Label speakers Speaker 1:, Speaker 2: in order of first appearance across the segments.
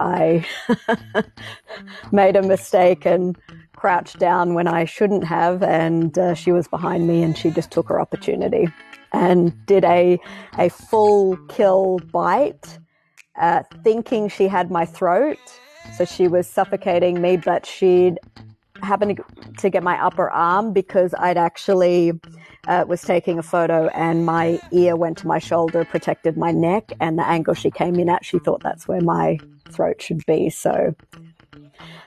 Speaker 1: I made a mistake and crouched down when I shouldn't have, and uh, she was behind me, and she just took her opportunity and did a a full kill bite, uh, thinking she had my throat. So she was suffocating me, but she'd happened to get my upper arm because I'd actually uh, was taking a photo and my ear went to my shoulder, protected my neck, and the angle she came in at, she thought that's where my throat should be. So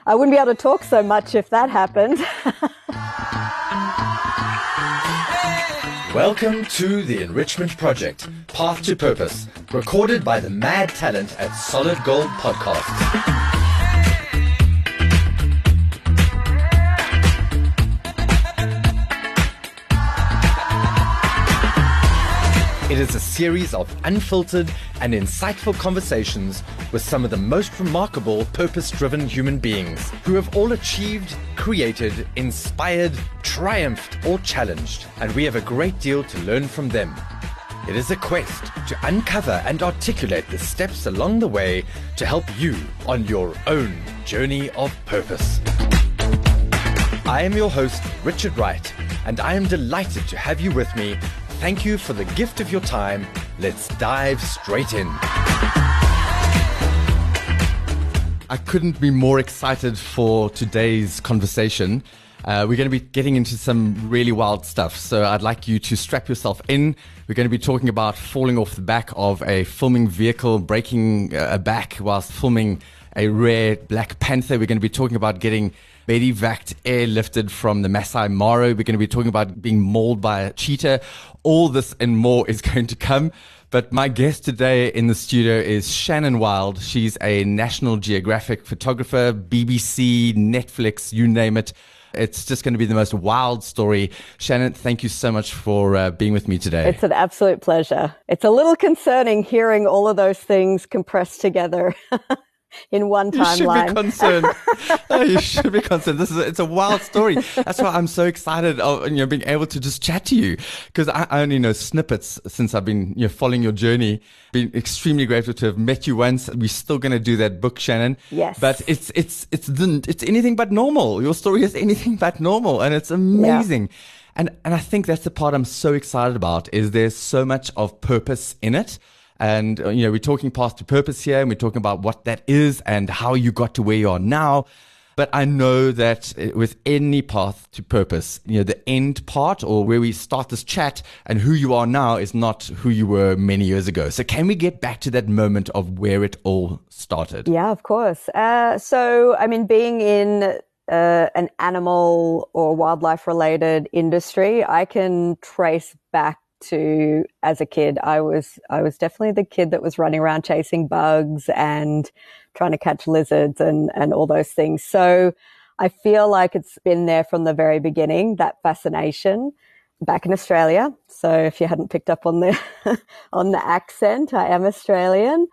Speaker 1: I wouldn't be able to talk so much if that happened.
Speaker 2: Welcome to the Enrichment Project, Path to Purpose, recorded by the mad talent at Solid Gold Podcast. Is a series of unfiltered and insightful conversations with some of the most remarkable purpose driven human beings who have all achieved, created, inspired, triumphed, or challenged. And we have a great deal to learn from them. It is a quest to uncover and articulate the steps along the way to help you on your own journey of purpose. I am your host, Richard Wright, and I am delighted to have you with me Thank you for the gift of your time. Let's dive straight in. I couldn't be more excited for today's conversation. Uh, we're going to be getting into some really wild stuff. So I'd like you to strap yourself in. We're going to be talking about falling off the back of a filming vehicle, breaking uh, a back whilst filming a rare black panther. We're going to be talking about getting medevaced airlifted from the Masai Mara. We're going to be talking about being mauled by a cheetah. All this and more is going to come. But my guest today in the studio is Shannon Wild. She's a National Geographic photographer, BBC, Netflix, you name it. It's just going to be the most wild story. Shannon, thank you so much for uh, being with me today.
Speaker 1: It's an absolute pleasure. It's a little concerning hearing all of those things compressed together. in one timeline.
Speaker 2: You should be concerned. oh, you should be concerned. This is a, it's a wild story. That's why I'm so excited of you know being able to just chat to you because I, I, only know snippets since I've been you know following your journey. Been extremely grateful to have met you once. We're still going to do that book, Shannon.
Speaker 1: Yes.
Speaker 2: But it's it's it's it's anything but normal. Your story is anything but normal, and it's amazing. Yeah. And and I think that's the part I'm so excited about. Is there's so much of purpose in it. And, uh, you know, we're talking path to purpose here and we're talking about what that is and how you got to where you are now. But I know that uh, with any path to purpose, you know, the end part or where we start this chat and who you are now is not who you were many years ago. So can we get back to that moment of where it all started?
Speaker 1: Yeah, of course. Uh, so, I mean, being in uh, an animal or wildlife related industry, I can trace back to as a kid. I was I was definitely the kid that was running around chasing bugs and trying to catch lizards and and all those things. So I feel like it's been there from the very beginning that fascination back in Australia. So if you hadn't picked up on the on the accent, I am Australian.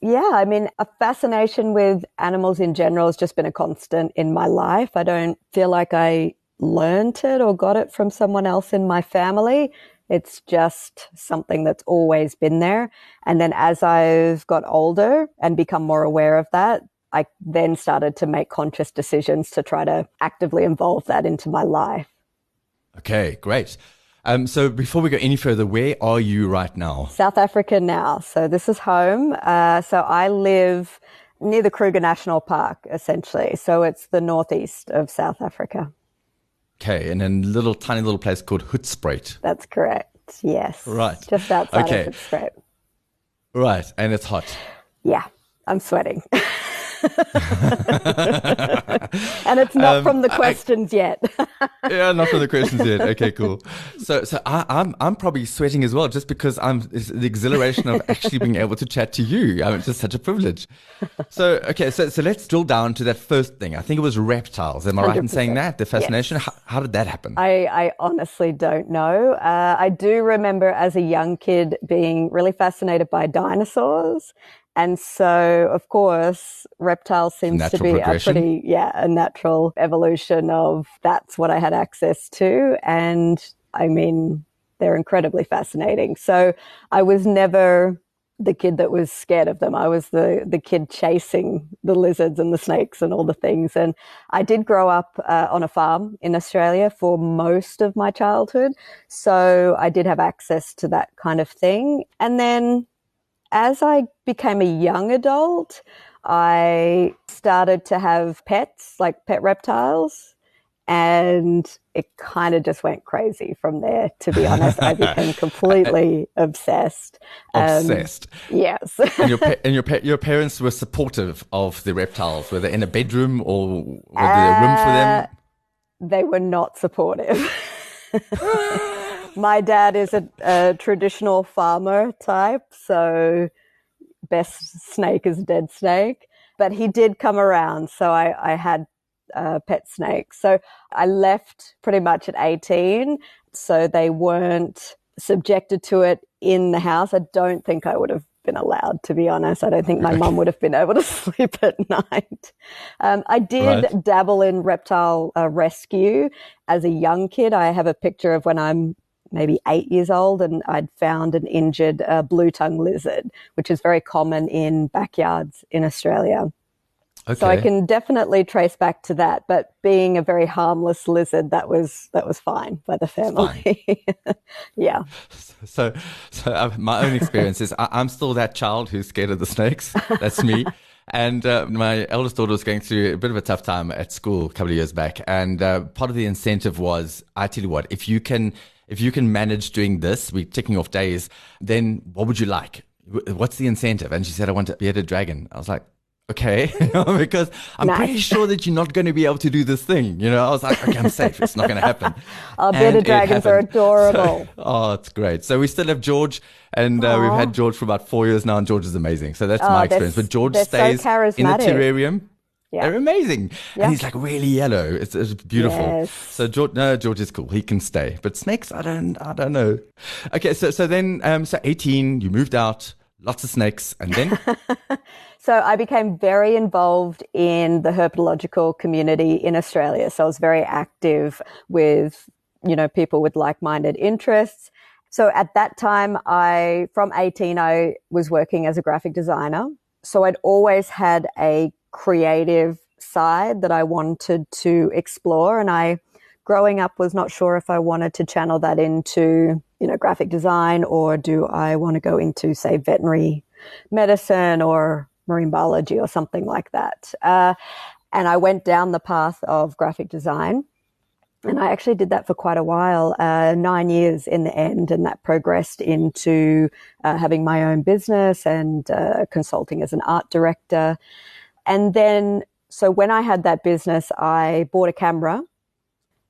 Speaker 1: Yeah, I mean, a fascination with animals in general has just been a constant in my life. I don't feel like I learned it or got it from someone else in my family. It's just something that's always been there. And then as I've got older and become more aware of that, I then started to make conscious decisions to try to actively involve that into my life.
Speaker 2: Okay, great. Um, so before we go any further, where are you right now?
Speaker 1: South Africa now. So this is home. Uh, so I live near the Kruger National Park, essentially. So it's the northeast of South Africa.
Speaker 2: Okay, and then a little tiny little place called Hoedspruit.
Speaker 1: That's correct. Yes.
Speaker 2: Right.
Speaker 1: Just outside okay. of Hoedspruit.
Speaker 2: Right, and it's hot.
Speaker 1: Yeah, I'm sweating. and it's not um, from the questions I, yet.
Speaker 2: yeah, not from the questions yet. Okay, cool. So, so I, am I'm, I'm probably sweating as well, just because I'm the exhilaration of actually being able to chat to you. I mean, it's just such a privilege. So, okay, so so let's drill down to that first thing. I think it was reptiles. Am I 100%. right in saying that? The fascination. Yes. How, how, did that happen?
Speaker 1: I, I honestly don't know. Uh, I do remember as a young kid being really fascinated by dinosaurs and so, of course, reptile seems natural to be a pretty, yeah, a natural evolution of that's what I had access to. And I mean, they're incredibly fascinating. So I was never the kid that was scared of them. I was the the kid chasing the lizards and the snakes and all the things. And I did grow up uh, on a farm in Australia for most of my childhood, so I did have access to that kind of thing. And then as I became a young adult, I started to have pets, like pet reptiles, and it kind of just went crazy from there. To be honest, I became completely obsessed.
Speaker 2: Um, obsessed.
Speaker 1: Yes.
Speaker 2: and your pa- and your pa- your parents were supportive of the reptiles. Were they in a bedroom or was there a room for them?
Speaker 1: Uh, they were not supportive. My dad is a, a traditional farmer type, so best snake is dead snake. But he did come around, so I, I had uh, pet snakes. So I left pretty much at 18, so they weren't subjected to it in the house. I don't think I would have been allowed, to be honest. I don't think my mum would have been able to sleep at night. Um, I did right. dabble in reptile uh, rescue as a young kid. I have a picture of when I'm maybe eight years old and I'd found an injured uh, blue tongue lizard, which is very common in backyards in Australia. Okay. So I can definitely trace back to that. But being a very harmless lizard, that was that was fine by the family. yeah.
Speaker 2: So, so uh, my own experience is I, am still that child who's scared of the snakes. That's me. and uh, my eldest daughter was going through a bit of a tough time at school a couple of years back, and uh, part of the incentive was, I tell you what, if you can if you can manage doing this, we're ticking off days, then what would you like? What's the incentive? And she said, I want to bearded dragon. I was like, okay, because I'm nice. pretty sure that you're not going to be able to do this thing. You know, I was like, okay, I'm safe. It's not going to happen.
Speaker 1: Our bearded dragons are adorable.
Speaker 2: So, oh, it's great. So we still have George, and uh, we've had George for about four years now, and George is amazing. So that's oh, my experience. But George stays
Speaker 1: so
Speaker 2: in the terrarium. Yeah. They're amazing. Yeah. And he's like really yellow. It's, it's beautiful. Yes. So George, no, George is cool. He can stay. But snakes, I don't, I don't know. Okay. So, so then, um, so 18, you moved out, lots of snakes, and then?
Speaker 1: So I became very involved in the herpetological community in Australia. So I was very active with, you know, people with like-minded interests. So at that time, I, from 18, I was working as a graphic designer. So I'd always had a creative side that I wanted to explore. And I, growing up, was not sure if I wanted to channel that into, you know, graphic design or do I want to go into, say, veterinary medicine or marine biology or something like that. Uh, and I went down the path of graphic design. And I actually did that for quite a while, uh, nine years in the end, and that progressed into uh, having my own business and uh, consulting as an art director. And then, so when I had that business, I bought a camera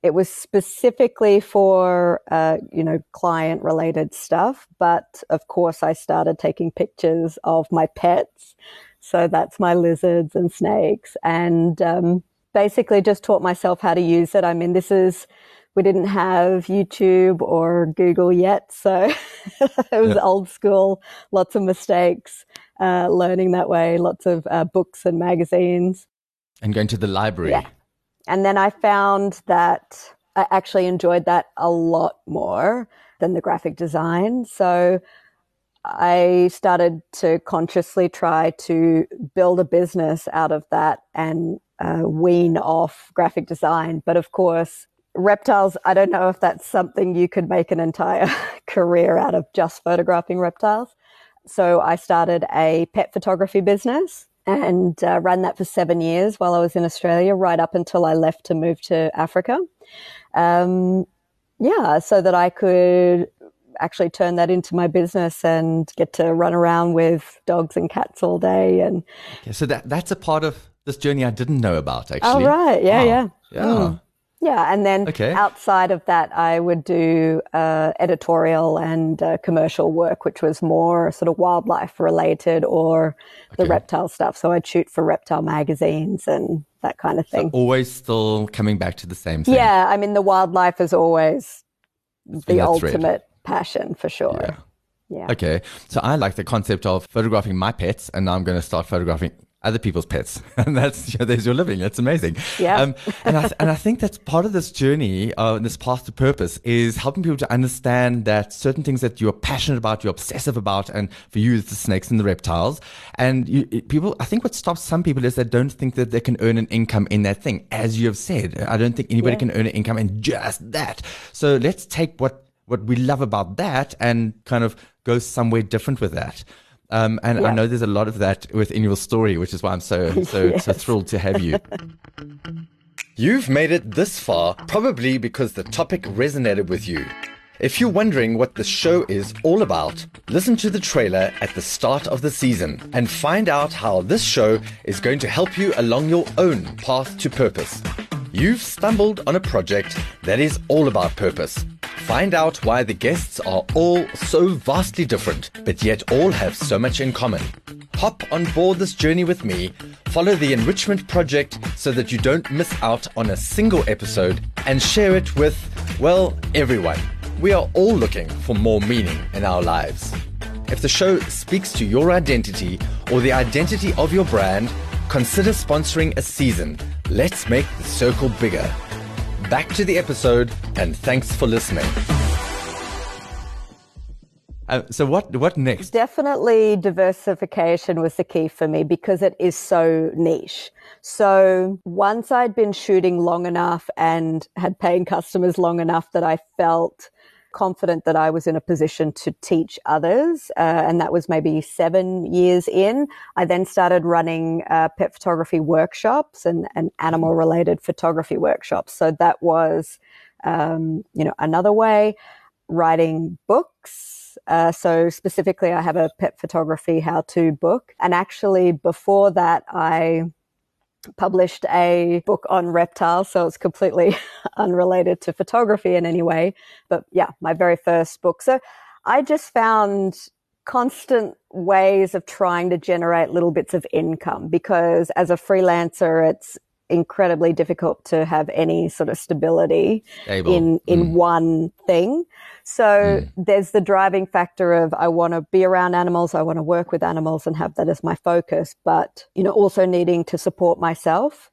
Speaker 1: it was specifically for, uh, you know, client related stuff. But of course, I started taking pictures of my pets. So that's my lizards and snakes and, um, basically just taught myself how to use it. I mean, this is, we didn't have YouTube or Google yet. So it was yeah. old school, lots of mistakes, uh, learning that way, lots of uh, books and magazines.
Speaker 2: And going to the library.
Speaker 1: Yeah. And then I found that I actually enjoyed that a lot more than the graphic design. So I started to consciously try to build a business out of that and uh, wean off graphic design. But of course, reptiles, I don't know if that's something you could make an entire career out of just photographing reptiles. So I started a pet photography business and uh, ran that for seven years while I was in Australia, right up until I left to move to Africa. Um, yeah, so that I could actually turn that into my business and get to run around with dogs and cats all day. And
Speaker 2: okay, so that that's a part of this journey I didn't know about. Actually,
Speaker 1: oh right, yeah, yeah, yeah. Mm. Yeah, and then okay. outside of that, I would do uh, editorial and uh, commercial work, which was more sort of wildlife related or the okay. reptile stuff. So I'd shoot for reptile magazines and that kind of thing.
Speaker 2: So always still coming back to the same thing.
Speaker 1: Yeah, I mean, the wildlife is always the ultimate thread. passion for sure.
Speaker 2: Yeah. Yeah. Okay. So I like the concept of photographing my pets, and now I'm going to start photographing other people's pets, and that's you know, there's your living. That's amazing.
Speaker 1: Yeah. Um,
Speaker 2: and I and I think that's part of this journey, uh, this path to purpose, is helping people to understand that certain things that you're passionate about, you're obsessive about, and for you it's the snakes and the reptiles. And you, people, I think what stops some people is they don't think that they can earn an income in that thing. As you have said, I don't think anybody yeah. can earn an income in just that. So let's take what what we love about that and kind of go somewhere different with that. Um, and yeah. I know there's a lot of that within your story, which is why I'm so so, yes. so thrilled to have you. You've made it this far, probably because the topic resonated with you. If you're wondering what the show is all about, listen to the trailer at the start of the season and find out how this show is going to help you along your own path to purpose. You've stumbled on a project that is all about purpose Find out why the guests are all so vastly different, but yet all have so much in common. Hop on board this journey with me, follow the Enrichment Project so that you don't miss out on a single episode, and share it with, well, everyone. We are all looking for more meaning in our lives. If the show speaks to your identity or the identity of your brand, consider sponsoring a season. Let's make the circle bigger back to the episode, and thanks for listening. Uh, so what what next?
Speaker 1: Definitely diversification was the key for me because it is so niche. So once I'd been shooting long enough and had paying customers long enough that I felt confident that I was in a position to teach others. Uh, and that was maybe seven years in. I then started running uh, pet photography workshops and, and animal related photography workshops. So that was, um, you know, another way. Writing books. Uh, so specifically, I have a pet photography how to book. And actually, before that, I published a book on reptiles, so it's completely unrelated to photography in any way. But yeah, my very first book. So I just found constant ways of trying to generate little bits of income because as a freelancer, it's incredibly difficult to have any sort of stability Stable. in in mm. one thing. So mm. there's the driving factor of I want to be around animals, I want to work with animals and have that as my focus, but you know also needing to support myself.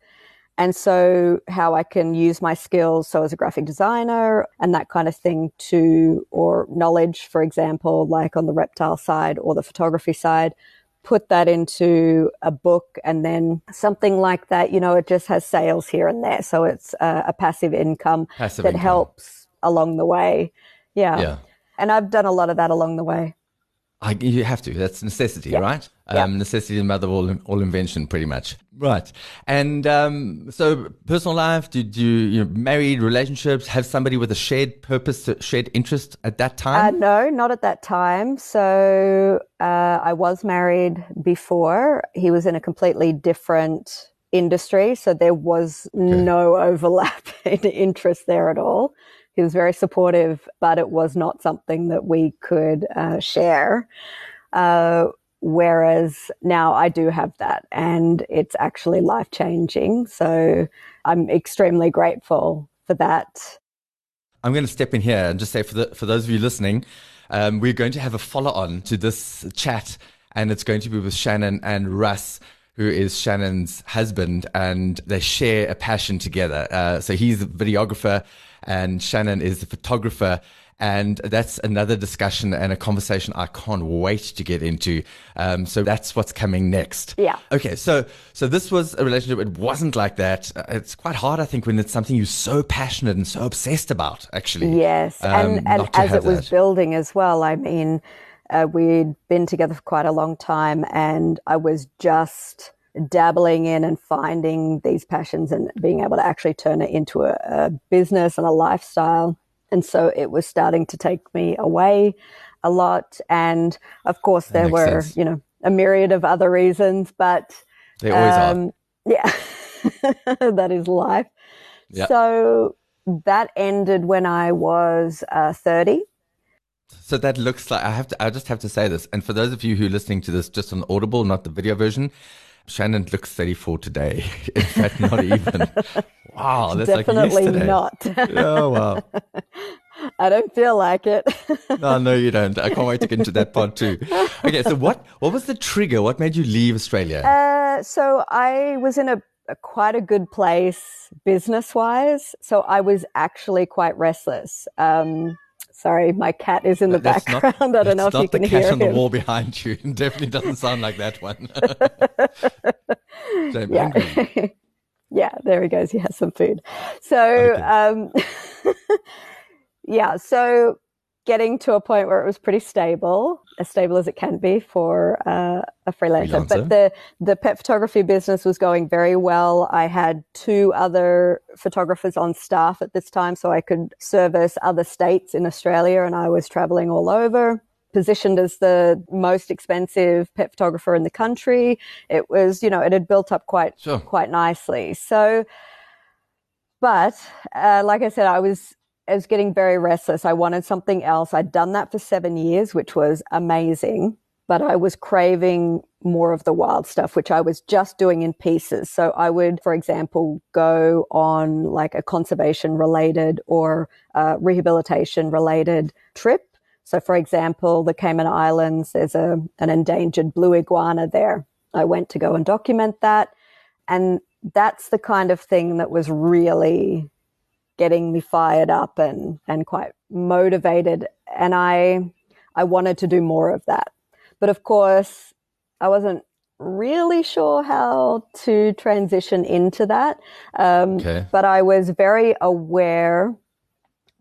Speaker 1: And so how I can use my skills so as a graphic designer and that kind of thing to or knowledge for example like on the reptile side or the photography side put that into a book and then something like that, you know, it just has sales here and there. So it's uh, a passive income passive that income. helps along the way. Yeah. yeah. And I've done a lot of that along the way.
Speaker 2: I, you have to. That's necessity, yeah. right? Yeah. Um, necessity is the mother of all, all invention, pretty much. Right. And um, so, personal life. Did you, you know, married relationships have somebody with a shared purpose, shared interest at that time?
Speaker 1: Uh, no, not at that time. So, uh, I was married before. He was in a completely different industry, so there was okay. no overlap in interest there at all. He was very supportive, but it was not something that we could uh, share. Uh, whereas now I do have that and it's actually life changing. So I'm extremely grateful for that.
Speaker 2: I'm going to step in here and just say for the, for those of you listening, um, we're going to have a follow on to this chat and it's going to be with Shannon and Russ who is Shannon's husband, and they share a passion together. Uh, so he's a videographer, and Shannon is the photographer. And that's another discussion and a conversation I can't wait to get into. Um, so that's what's coming next.
Speaker 1: Yeah.
Speaker 2: Okay. So, so this was a relationship. It wasn't like that. Uh, it's quite hard, I think, when it's something you're so passionate and so obsessed about, actually.
Speaker 1: Yes. Um, and, and as it was that. building as well, I mean, uh, we'd been together for quite a long time and I was just dabbling in and finding these passions and being able to actually turn it into a, a business and a lifestyle. And so it was starting to take me away a lot. And of course, there were, sense. you know, a myriad of other reasons, but
Speaker 2: they always um, are.
Speaker 1: Yeah, that is life. So that ended when I was uh, 30.
Speaker 2: So that looks like I have to. I just have to say this, and for those of you who are listening to this just on Audible, not the video version, Shannon looks 34 today. In fact, not even. wow, that's
Speaker 1: Definitely
Speaker 2: like
Speaker 1: not.
Speaker 2: oh, wow.
Speaker 1: I don't feel like it.
Speaker 2: no, no, you don't. I can't wait to get into that part too. Okay, so what what was the trigger? What made you leave Australia?
Speaker 1: Uh, so I was in a, a quite a good place business wise. So I was actually quite restless. Um, sorry, my cat is in the that's background. Not, I don't know if you can hear him.
Speaker 2: Not the cat on the wall behind you. It definitely doesn't sound like that one.
Speaker 1: yeah. yeah, there he goes. He has some food. So, okay. um, yeah, so getting to a point where it was pretty stable, as stable as it can be for uh, a freelancer. freelancer. But the the pet photography business was going very well. I had two other photographers on staff at this time, so I could service other states in Australia, and I was traveling all over. Positioned as the most expensive pet photographer in the country, it was you know it had built up quite sure. quite nicely. So, but uh, like I said, I was I was getting very restless. I wanted something else. I'd done that for seven years, which was amazing, but I was craving more of the wild stuff, which I was just doing in pieces. So I would, for example, go on like a conservation related or rehabilitation related trip. So for example, the Cayman Islands, there's a, an endangered blue iguana there. I went to go and document that. And that's the kind of thing that was really getting me fired up and, and quite motivated. And I, I wanted to do more of that. But of course, I wasn't really sure how to transition into that. Um, okay. But I was very aware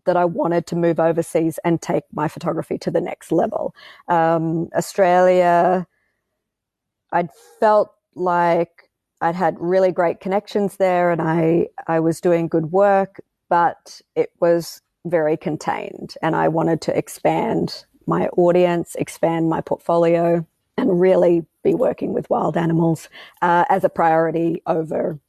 Speaker 1: that I wanted to move overseas and take my photography to the next level. Um, Australia, I'd felt like I'd had really great connections there and I, I was doing good work, but it was very contained and I wanted to expand my audience, expand my portfolio and really be working with wild animals uh, as a priority over.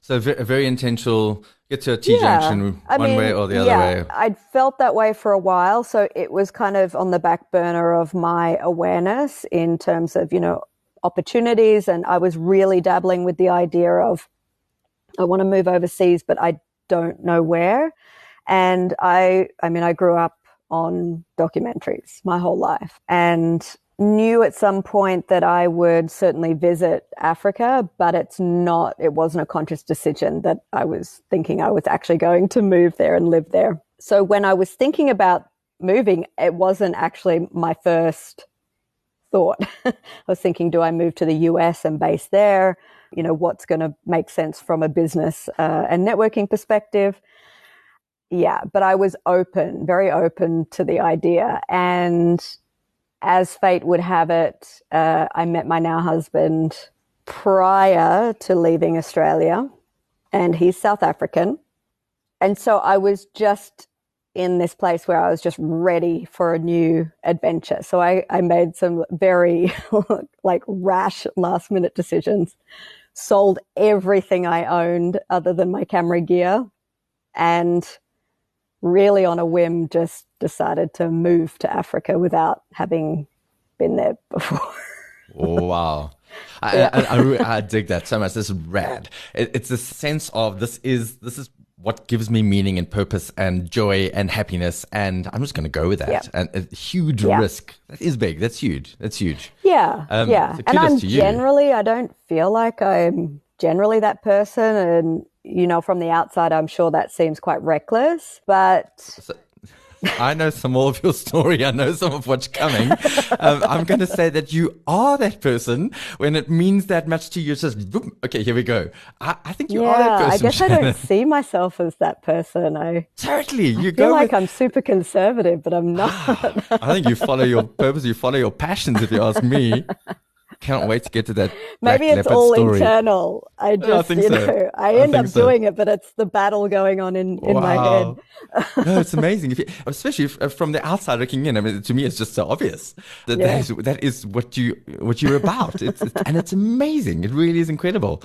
Speaker 2: So a very intentional, get to a T yeah, junction one mean, way or the other yeah, way.
Speaker 1: I'd felt that way for a while. So it was kind of on the back burner of my awareness in terms of, you know, opportunities. And I was really dabbling with the idea of, I want to move overseas, but I don't know where. And I, I mean, I grew up on documentaries my whole life and knew at some point that I would certainly visit Africa, but it's not, it wasn't a conscious decision that I was thinking I was actually going to move there and live there. So when I was thinking about moving, it wasn't actually my first thought. I was thinking, do I move to the US and base there? You know, what's going to make sense from a business uh, and networking perspective. Yeah, but I was open, very open to the idea. And as fate would have it, uh, I met my now husband prior to leaving Australia, and he's South African. And so I was just in this place where I was just ready for a new adventure. So I, I made some very like rash last minute decisions sold everything I owned other than my camera gear and really on a whim just decided to move to Africa without having been there before.
Speaker 2: wow. I, yeah. I, I, I, dig that so much. This is rad. It, it's a sense of this is this is what gives me meaning and purpose and joy and happiness. And I'm just going to go with that. Yeah. And a huge yeah. risk. That is big. That's huge. That's huge.
Speaker 1: Yeah. Um, yeah. So and I'm generally, I don't feel like I'm generally that person. And, you know, from the outside, I'm sure that seems quite reckless. But. So,
Speaker 2: I know some more of your story. I know some of what's coming. Um, I'm going to say that you are that person when it means that much to you. It's just, boom, okay, here we go. I, I think you
Speaker 1: yeah,
Speaker 2: are that person.
Speaker 1: I guess Shannon. I don't see myself as that person. I
Speaker 2: certainly you
Speaker 1: I
Speaker 2: feel
Speaker 1: like with... I'm super conservative, but I'm not.
Speaker 2: I think you follow your purpose. You follow your passions. If you ask me. Can't wait to get to that.
Speaker 1: Maybe it's all story. internal. I just, I you know, so. I end I up so. doing it, but it's the battle going on in, in wow. my
Speaker 2: head. no, it's amazing. If you, especially if, uh, from the outside looking in. I mean, to me, it's just so obvious that yeah. that, is, that is what you what you're about. It's, it's, and it's amazing. It really is incredible.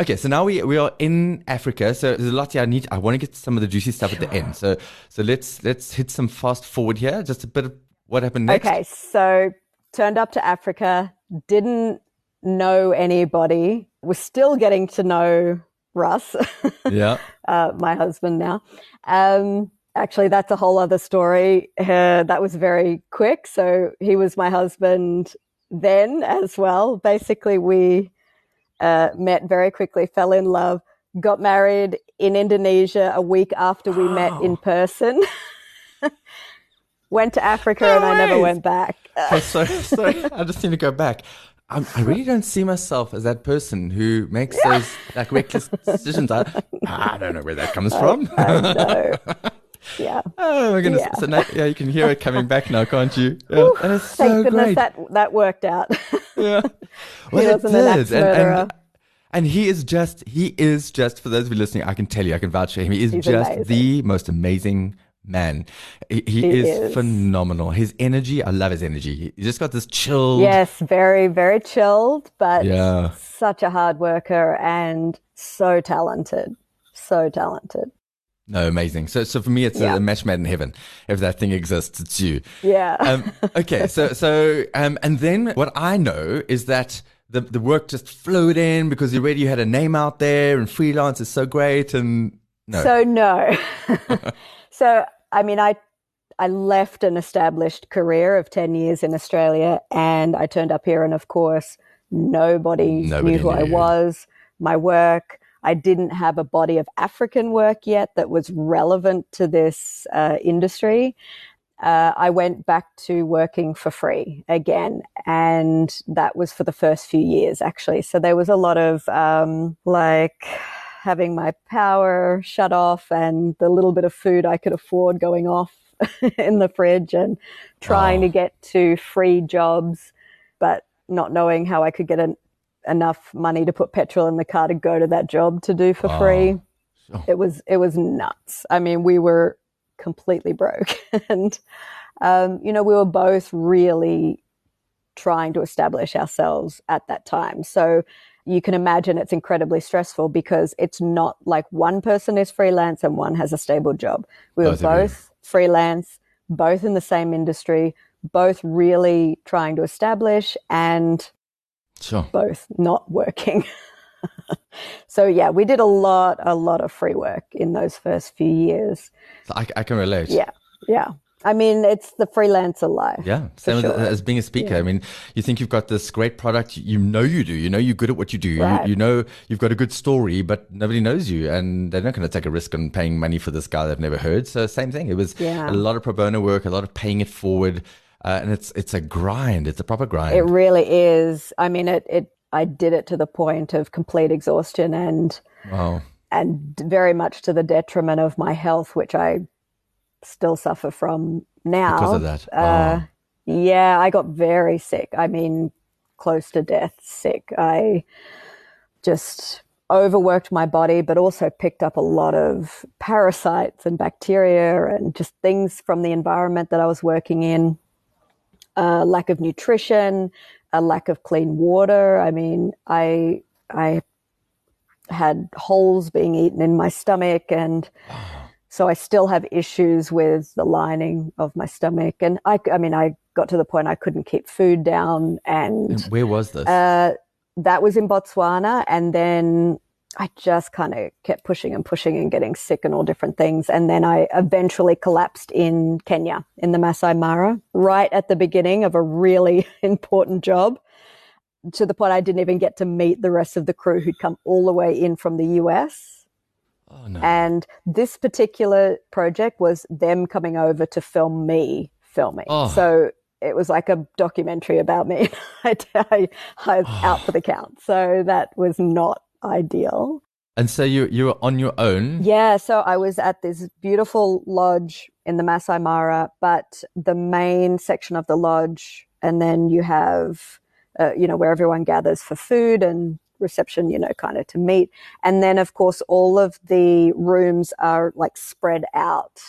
Speaker 2: Okay, so now we we are in Africa. So there's a lot here. I need. I want to get some of the juicy stuff sure. at the end. So so let's let's hit some fast forward here. Just a bit of what happened next.
Speaker 1: Okay, so turned up to Africa didn't know anybody, was still getting to know Russ.
Speaker 2: yeah.
Speaker 1: Uh, my husband now. Um, Actually, that's a whole other story. Uh, that was very quick. So he was my husband then as well. Basically, we uh, met very quickly, fell in love, got married in Indonesia a week after we met in person. Went to Africa no and I never went back.
Speaker 2: okay, so, so I just need to go back. I'm, i really don't see myself as that person who makes those like reckless decisions. I, I don't know where that comes from.
Speaker 1: I know. Yeah.
Speaker 2: Oh my goodness. Yeah. So now, yeah, you can hear it coming back now, can't you? Yeah. Ooh,
Speaker 1: and it's so thank goodness great. that that worked out.
Speaker 2: yeah. Well, it did. And, and, and, he is just, he is just, for those of you listening, I can tell you, I can vouch for him. He is He's just amazing. the most amazing man. He, he, is, is, phenomenal. His energy, I love his energy. He just got this chilled.
Speaker 1: Yes, very, very chilled, but yeah. such a hard worker and so talented. So talented.
Speaker 2: No, amazing. So, so for me, it's yeah. a match made in heaven. If that thing exists, it's you.
Speaker 1: Yeah.
Speaker 2: Um, okay. So, so, um, and then what I know is that the the work just flowed in because you already had a name out there, and freelance is so great. And no.
Speaker 1: So no. so I mean, I I left an established career of ten years in Australia, and I turned up here, and of course, nobody, nobody knew who knew. I was. My work I didn't have a body of African work yet that was relevant to this uh, industry. Uh, I went back to working for free again, and that was for the first few years actually. So there was a lot of um, like having my power shut off and the little bit of food I could afford going off in the fridge and trying to get to free jobs, but not knowing how I could get an enough money to put petrol in the car to go to that job to do for oh, free. It was it was nuts. I mean, we were completely broke, and um, you know, we were both really trying to establish ourselves at that time. So you can imagine it's incredibly stressful because it's not like one person is freelance and one has a stable job. We both were both freelance, both in the same industry, both really trying to establish and
Speaker 2: Sure.
Speaker 1: Both not working. so yeah, we did a lot, a lot of free work in those first few years.
Speaker 2: I, I can relate.
Speaker 1: Yeah, yeah. I mean, it's the freelancer life.
Speaker 2: Yeah, same sure. as being a speaker. Yeah. I mean, you think you've got this great product. You know you do. You know you're good at what you do. Right. You, you, know you've got a good story, but nobody knows you, and they're not going to take a risk on paying money for this guy they've never heard. So same thing. It was yeah. a lot of pro bono work, a lot of paying it forward. Uh, and it's it's a grind. It's a proper grind.
Speaker 1: It really is. I mean, it it I did it to the point of complete exhaustion and
Speaker 2: wow.
Speaker 1: and very much to the detriment of my health, which I still suffer from now.
Speaker 2: Because of that.
Speaker 1: Uh, yeah, I got very sick. I mean, close to death sick. I just overworked my body, but also picked up a lot of parasites and bacteria and just things from the environment that I was working in a lack of nutrition, a lack of clean water. I mean, I I had holes being eaten in my stomach and so I still have issues with the lining of my stomach and I I mean I got to the point I couldn't keep food down and, and
Speaker 2: where was this?
Speaker 1: Uh, that was in Botswana and then I just kind of kept pushing and pushing and getting sick and all different things. And then I eventually collapsed in Kenya in the Masai Mara right at the beginning of a really important job to the point I didn't even get to meet the rest of the crew who'd come all the way in from the US.
Speaker 2: Oh, no.
Speaker 1: And this particular project was them coming over to film me filming. Oh. So it was like a documentary about me. I, I, I was oh. out for the count. So that was not ideal.
Speaker 2: And so you you were on your own?
Speaker 1: Yeah, so I was at this beautiful lodge in the Masai Mara, but the main section of the lodge, and then you have, uh, you know, where everyone gathers for food and reception, you know, kind of to meet. And then, of course, all of the rooms are like spread out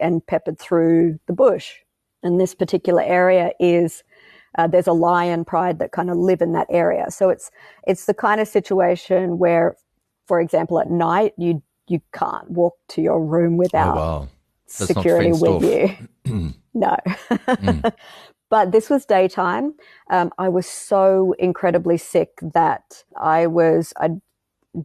Speaker 1: and peppered through the bush. And this particular area is uh, there's a lion pride that kind of live in that area. So it's it's the kind of situation where, for example, at night you you can't walk to your room without oh, wow. security with you. no. mm. But this was daytime. Um, I was so incredibly sick that I was I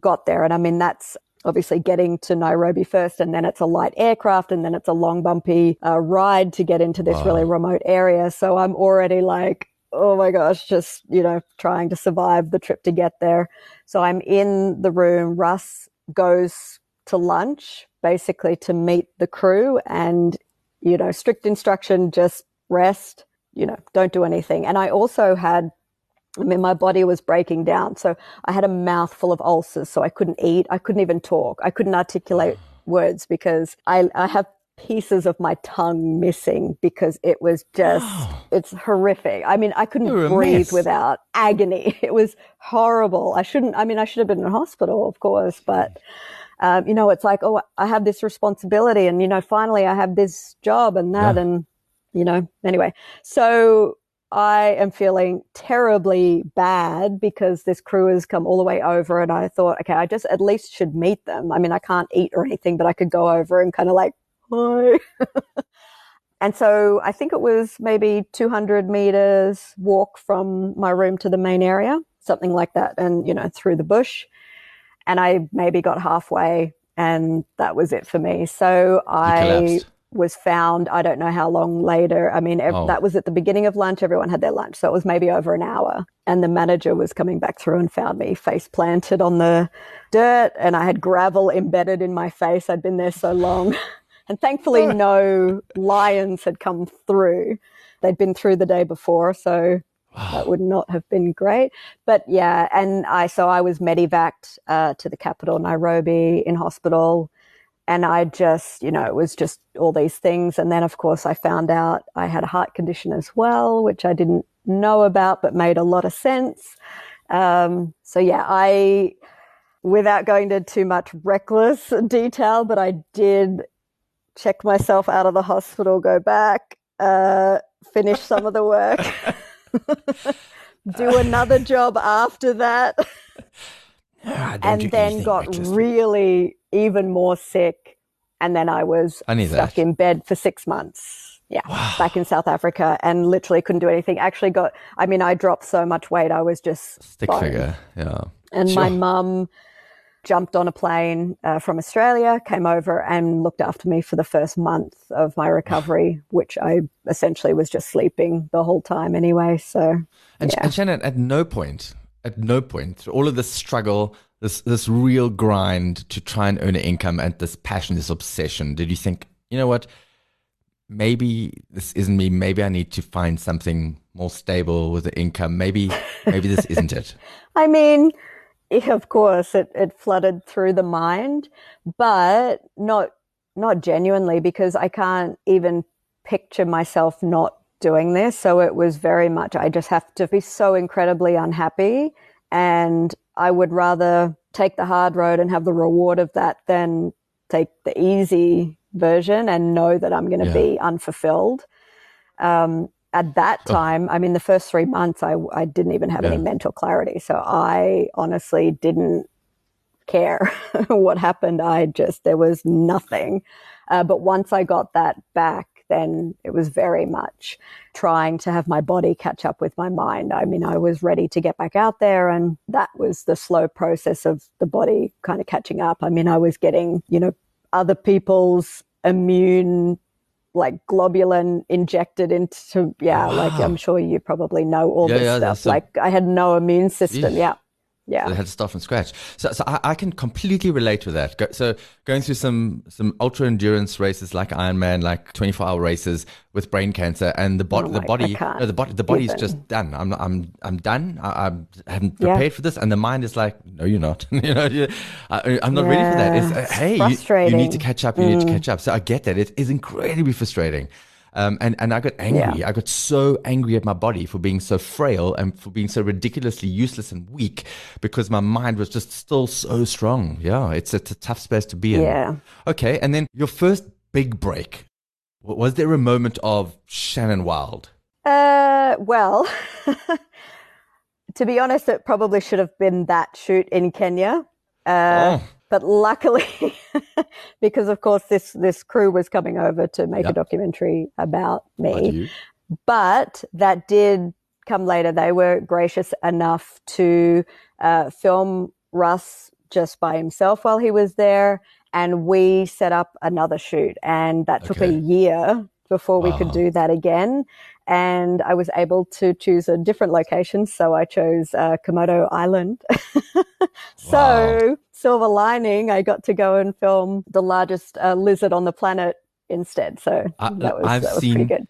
Speaker 1: got there, and I mean that's obviously getting to Nairobi first, and then it's a light aircraft, and then it's a long, bumpy uh, ride to get into this wow. really remote area. So I'm already like, oh my gosh, just, you know, trying to survive the trip to get there. So I'm in the room. Russ goes to lunch, basically to meet the crew, and, you know, strict instruction just rest, you know, don't do anything. And I also had I mean, my body was breaking down. So I had a mouthful of ulcers. So I couldn't eat. I couldn't even talk. I couldn't articulate words because I, I have pieces of my tongue missing because it was just, it's horrific. I mean, I couldn't breathe without agony. It was horrible. I shouldn't, I mean, I should have been in hospital, of course, but, um, you know, it's like, oh, I have this responsibility and, you know, finally I have this job and that yeah. and, you know, anyway. So I am feeling terribly bad because this crew has come all the way over and I thought, okay, I just at least should meet them. I mean, I can't eat or anything, but I could go over and kind of like, hi. and so I think it was maybe 200 meters walk from my room to the main area, something like that. And, you know, through the bush. And I maybe got halfway and that was it for me. So I was found, I don't know how long later. I mean, oh. that was at the beginning of lunch. Everyone had their lunch. So it was maybe over an hour. And the manager was coming back through and found me face planted on the dirt and I had gravel embedded in my face. I'd been there so long. and thankfully, no lions had come through. They'd been through the day before. So that would not have been great. But yeah, and I, so I was medevaced uh, to the capital, Nairobi, in hospital and I just, you know, it was just all these things. And then, of course, I found out I had a heart condition as well, which I didn't know about, but made a lot of sense. Um, so yeah, I, without going to too much reckless detail, but I did check myself out of the hospital, go back, uh, finish some of the work, do another job after that. And then got really even more sick. And then I was I stuck that. in bed for six months. Yeah. Wow. Back in South Africa and literally couldn't do anything. Actually got, I mean, I dropped so much weight. I was just
Speaker 2: stick figure. Yeah.
Speaker 1: And sure. my mum jumped on a plane uh, from Australia, came over and looked after me for the first month of my recovery, which I essentially was just sleeping the whole time anyway. So,
Speaker 2: and, yeah. and Shannon, at no point, at no point, all of this struggle, this this real grind to try and earn an income and this passion, this obsession, did you think, you know what? Maybe this isn't me. Maybe I need to find something more stable with the income. Maybe maybe this isn't it.
Speaker 1: I mean, of course, it, it flooded through the mind, but not not genuinely because I can't even picture myself not doing this. So it was very much I just have to be so incredibly unhappy and I would rather take the hard road and have the reward of that than take the easy version and know that I'm going to yeah. be unfulfilled. Um, at that time, oh. I mean, the first three months, I, I didn't even have yeah. any mental clarity. So I honestly didn't care what happened. I just, there was nothing. Uh, but once I got that back, then it was very much trying to have my body catch up with my mind. I mean, I was ready to get back out there and that was the slow process of the body kind of catching up. I mean, I was getting, you know, other people's immune like globulin injected into yeah wow. like i'm sure you probably know all yeah, this yeah, stuff like I had no immune system yeah yeah.
Speaker 2: So they had to start from scratch. So, so I, I can completely relate with that. Go, so going through some some ultra endurance races like Ironman, like 24 hour races with brain cancer, and the body, oh the body, no, the body, the body's even. just done. I'm I'm I'm done. I, I haven't prepared yeah. for this, and the mind is like, no, you're not. you know, you, I, am not yeah. ready for that. It's, uh, hey, you, you, need to catch up. You mm. need to mm. catch up. So I get that. It is incredibly frustrating. Um, and, and I got angry. Yeah. I got so angry at my body for being so frail and for being so ridiculously useless and weak because my mind was just still so strong. Yeah, it's, it's a tough space to be in.
Speaker 1: Yeah.
Speaker 2: Okay. And then your first big break, was there a moment of Shannon Wild?
Speaker 1: Uh, well, to be honest, it probably should have been that shoot in Kenya. Uh, oh. But luckily, because of course this this crew was coming over to make yep. a documentary about me, but that did come later. They were gracious enough to uh, film Russ just by himself while he was there. And we set up another shoot and that took
Speaker 2: Okay.
Speaker 1: a year before we could do that again. And I was able to choose a different location. So I chose uh, Komodo Island. so silver lining, I got to go and film the largest uh, lizard on the planet instead. So
Speaker 2: I-
Speaker 1: that was,
Speaker 2: I've
Speaker 1: that was
Speaker 2: seen-
Speaker 1: pretty good.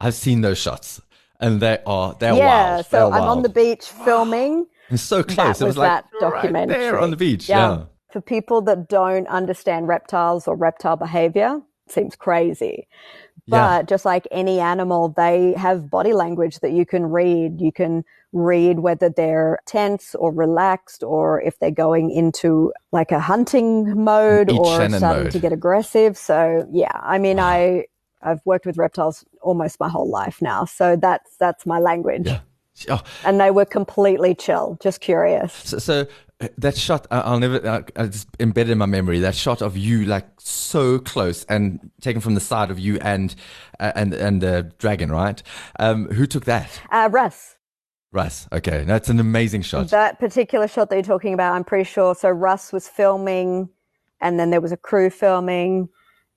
Speaker 2: I've seen those shots, and they are they're wild.
Speaker 1: yeah.
Speaker 2: wild.
Speaker 1: So
Speaker 2: They're
Speaker 1: I'm on the beach filming.
Speaker 2: It's so close.
Speaker 1: That
Speaker 2: it
Speaker 1: was
Speaker 2: was like
Speaker 1: that
Speaker 2: right
Speaker 1: documentary.
Speaker 2: there on the beach.
Speaker 1: Yeah.
Speaker 2: Yeah.
Speaker 1: For people that don't understand reptiles or reptile behavior, it seems crazy.
Speaker 2: Yeah.
Speaker 1: But just like any animal, they have body language that you can read. You can read whether they're tense or relaxed or if they're going into like a hunting mode or
Speaker 2: Shannon
Speaker 1: starting
Speaker 2: mode.
Speaker 1: to get aggressive. So yeah, I mean, I, I've worked with reptiles almost my whole life now. So that's, that's my language.
Speaker 2: Yeah. Oh,
Speaker 1: And they were completely chill, just curious.
Speaker 2: so, so uh, that shot, I- I'll never, uh, it's embedded in my memory. That shot of you, like so close, and taken from the side of you and uh, and and the dragon, right? Um, who took that?
Speaker 1: Uh, Russ.
Speaker 2: Russ. Okay, that's an amazing shot.
Speaker 1: That particular shot that you're talking about, I'm pretty sure. So Russ was filming, and then there was a crew filming.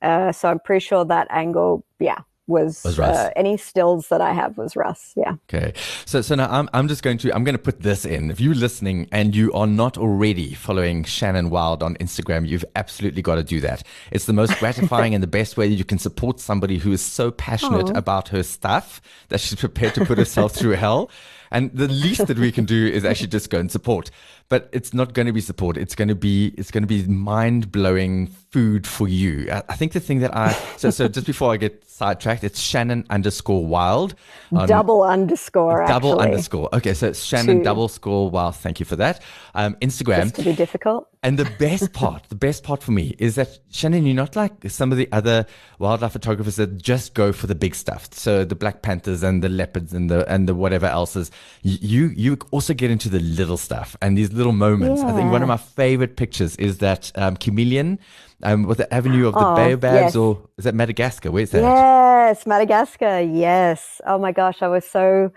Speaker 1: Uh, so I'm pretty sure that angle, yeah, was,
Speaker 2: Was Russ.
Speaker 1: Uh, any stills that I have was Russ. Yeah.
Speaker 2: Okay. So so now I'm I'm just going to I'm going to put this in. If you're listening and you are not already following Shannon Wild on Instagram, you've absolutely got to do that. It's the most gratifying and the best way that you can support somebody who is so passionate about her stuff that she's prepared to put herself through hell. And the least that we can do is actually just go and support. But it's not going to be support. It's going to be it's going to be mind blowing food for you. I, I think the thing that I so so just before I get sidetracked, it's Shannon underscore Wild. on-
Speaker 1: double underscore.
Speaker 2: Double
Speaker 1: actually,
Speaker 2: underscore. Okay, so it's Shannon
Speaker 1: Two.
Speaker 2: double score. wild. thank you for that. Um, Instagram.
Speaker 1: Just to be difficult.
Speaker 2: And the best part, the best part for me is that Shannon, you're not like some of the other wildlife photographers that just go for the big stuff. So the black panthers and the leopards and the and the whatever else is. You you also get into the little stuff and these little moments. I think one of my favorite pictures is that um, chameleon um, with the avenue of the
Speaker 1: Oh,
Speaker 2: baobabs,
Speaker 1: yes.
Speaker 2: or is that Madagascar? Where's that?
Speaker 1: Yes, Madagascar. Yes. Oh my gosh, I was so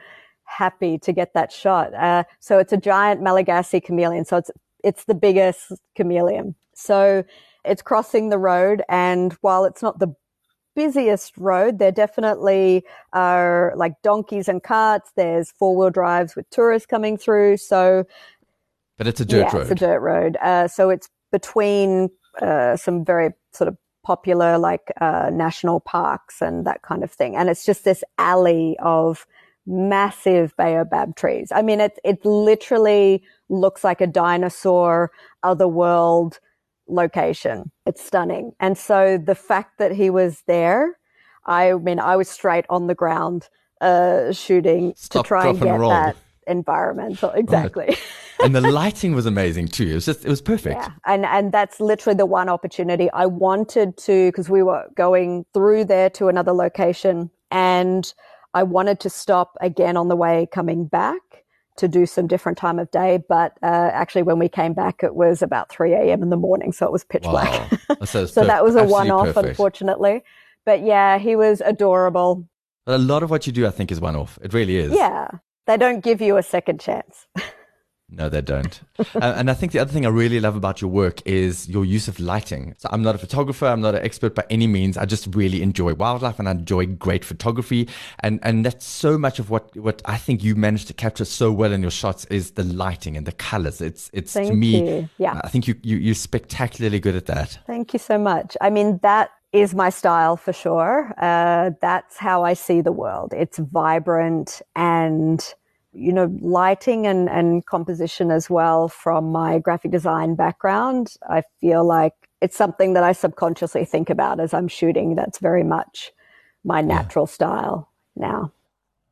Speaker 1: happy to get that shot. Uh, so it's a giant Malagasy chameleon. So it's it's the biggest chameleon. So it's crossing the road, and while it's not the busiest road, there definitely are like donkeys and carts. There's four wheel drives with tourists coming through. So
Speaker 2: But it's a dirt
Speaker 1: yeah,
Speaker 2: road.
Speaker 1: it's a dirt road. Uh, so it's between uh, some very sort of popular like uh, national parks and that kind of thing. And it's just this alley of massive baobab trees. I mean, it it literally looks like a dinosaur otherworld location. It's stunning. And so the fact that he was there, I mean, I was straight on the ground uh, shooting
Speaker 2: Stop,
Speaker 1: to try and
Speaker 2: drop, and
Speaker 1: get that environmental. Exactly.
Speaker 2: and the lighting was amazing too. It was just it was perfect.
Speaker 1: Yeah, and and that's literally the one opportunity I wanted to because we were going through there to another location, and I wanted to stop again on the way coming back to do some different time of day. But uh, actually, when we came back, it was about three a.m. in the morning, so it was pitch black.
Speaker 2: So,
Speaker 1: so
Speaker 2: per-
Speaker 1: that was a one-off,
Speaker 2: perfect.
Speaker 1: unfortunately. But yeah, he was adorable.
Speaker 2: But a lot of what you do, I think, is one off. It really is.
Speaker 1: Yeah, they don't give you a second chance.
Speaker 2: No, they don't. uh, and I think the other thing I really love about your work is your use of lighting. So I'm not a photographer. I'm not an expert by any means. I just really enjoy wildlife and I enjoy great photography. And and that's so much of what what I think you managed to capture so well in your shots is the lighting and the colors. It's it's to me.
Speaker 1: you. Yeah.
Speaker 2: I think you, you you're spectacularly good at that.
Speaker 1: Thank you so much. I mean, that is my style for sure. Uh, that's how I see the world. It's vibrant and, you know, lighting and, and composition as well from my graphic design background. I feel like it's something that I subconsciously think about as I'm shooting. That's very much my natural style now.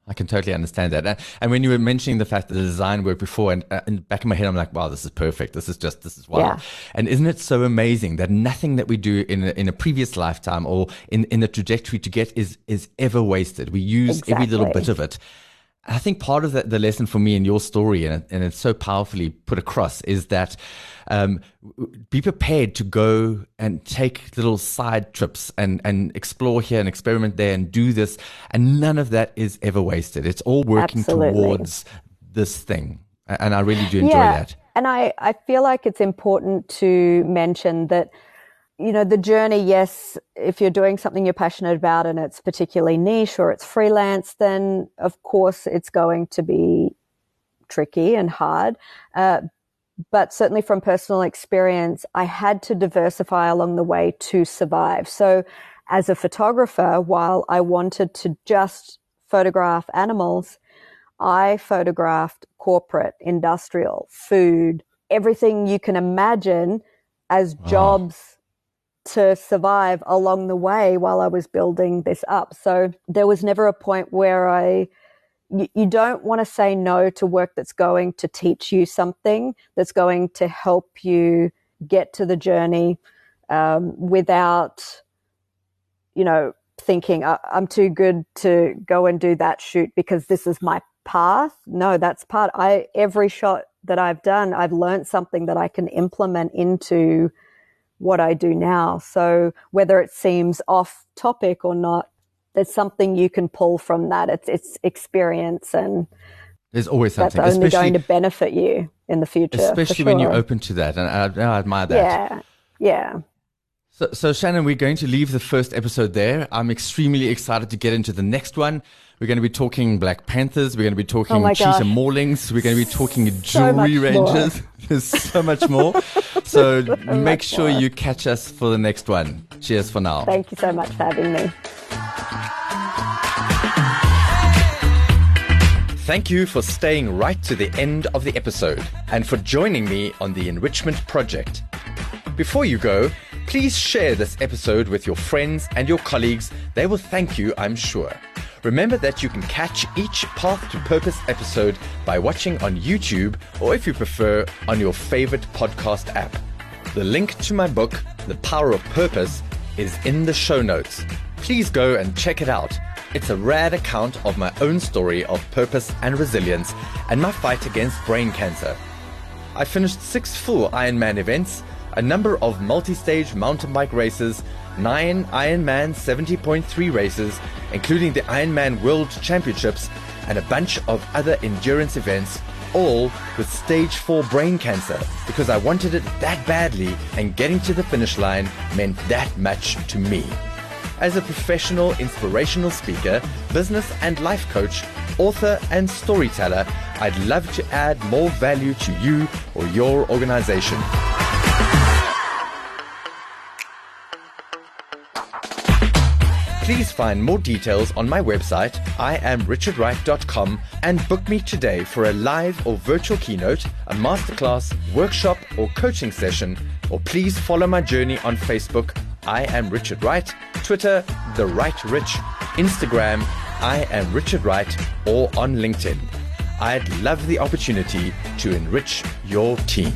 Speaker 2: I can totally understand that. And- when you were mentioning the fact that the design worked before, and uh, in the back of my head, I'm like, wow, this is perfect. This is just, this is wow.
Speaker 1: Yeah.
Speaker 2: And isn't it so amazing that nothing that we do in a, in a previous lifetime or in, in the trajectory to get is, is ever wasted? We use every little bit of it. I think part of the, the lesson for me in your story, and, it- and it's so powerfully put across, is that um, be prepared to go and take little side trips and, and explore here and experiment there and do this. And none of that is ever wasted. It's all working
Speaker 1: Absolutely.
Speaker 2: towards this thing. And I really do enjoy
Speaker 1: Yeah.
Speaker 2: that.
Speaker 1: And I, I feel like it's important to mention that, you know, the journey, yes, if you're doing something you're passionate about and it's particularly niche or it's freelance, then of course it's going to be tricky and hard. Uh, but certainly from personal experience, I had to diversify along the way to survive. So as a photographer, while I wanted to just photograph animals, I photographed corporate, industrial, food, everything you can imagine as wow. jobs to survive along the way while I was building this up. So there was never a point where I you, don't want to say no to work that's going to teach you something, that's going to help you get to the journey um, without, you know, thinking I'm too good to go and do that shoot because this is my path. No, that's part. I every shot that I've done, I've learned something that I can implement into what I do now. So whether it seems off topic or not, there's something you can pull from that. It's it's experience and
Speaker 2: there's always something
Speaker 1: that's only going to benefit you in the future.
Speaker 2: Especially
Speaker 1: sure.
Speaker 2: when you're open to that, and I, I admire that.
Speaker 1: Yeah, yeah.
Speaker 2: So, so, Shannon, we're going to leave the first episode there. I'm extremely excited to get into the next one. We're going to be talking Black Panthers. We're going to be talking
Speaker 1: oh
Speaker 2: cheetah maulings. We're going to be talking jewelry ranges. There's so much more. so, so make sure more. you catch us for the next one. Cheers for now.
Speaker 1: Thank you so much for having me.
Speaker 2: Thank you for staying right to the end of the episode and for joining me on the Enrichment Project. Before you go, please share this episode with your friends and your colleagues. They will thank you, I'm sure. Remember that you can catch each Path to Purpose episode by watching on YouTube or, if you prefer, on your favorite podcast app. The link to my book, The Power of Purpose, is in the show notes. Please go and check it out it's a rare account of my own story of purpose and resilience and my fight against brain cancer. I finished six full Ironman events, a number of multi stage mountain bike races, nine Ironman 70.3 races, including the Ironman World Championships, and a bunch of other endurance events, all with stage 4 brain cancer because I wanted it that badly and getting to the finish line meant that much to me as a professional inspirational speaker, business and life coach, author, and storyteller, I'd love to add more value to you or your organization. Please find more details on my website, iamrichardwright.com, and book me today for a live or virtual keynote, a masterclass, workshop, or coaching session, or please follow my journey on Facebook I am Richard Wright, Twitter, The Right Rich, Instagram, I am Richard Wright, or on LinkedIn. I'd love the opportunity to enrich your team.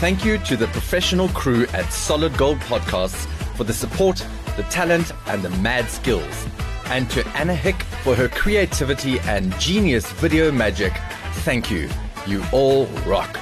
Speaker 2: Thank you to the professional crew at Solid Gold Podcasts for the support, the talent, and the mad skills. And to Anna Hick for her creativity and genius video magic. Thank you. You all rock.